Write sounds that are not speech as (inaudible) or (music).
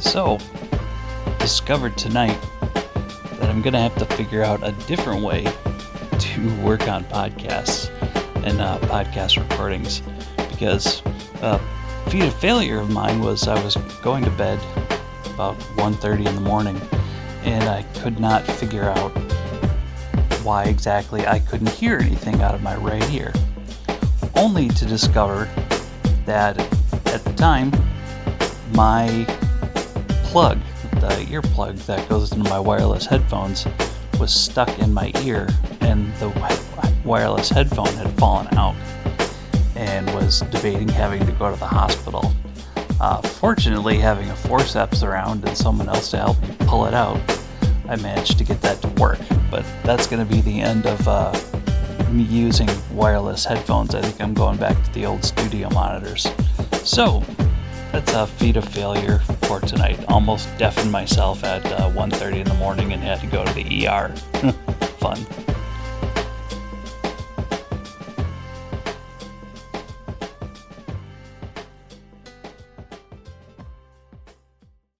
So, discovered tonight that I'm gonna have to figure out a different way (laughs) to work on podcasts and uh, podcast recordings because uh, feat of failure of mine was I was going to bed about 1.30 in the morning and I could not figure out why exactly I couldn't hear anything out of my right ear only to discover that at the time my plug the earplug that goes into my wireless headphones was stuck in my ear and the wireless headphone had fallen out and was debating having to go to the hospital. Uh, fortunately, having a forceps around and someone else to help pull it out, I managed to get that to work. But that's going to be the end of uh, me using wireless headphones. I think I'm going back to the old studio monitors. So, that's a feat of failure for tonight. Almost deafened myself at uh, 1.30 in the morning and had to go to the ER. (laughs) Fun.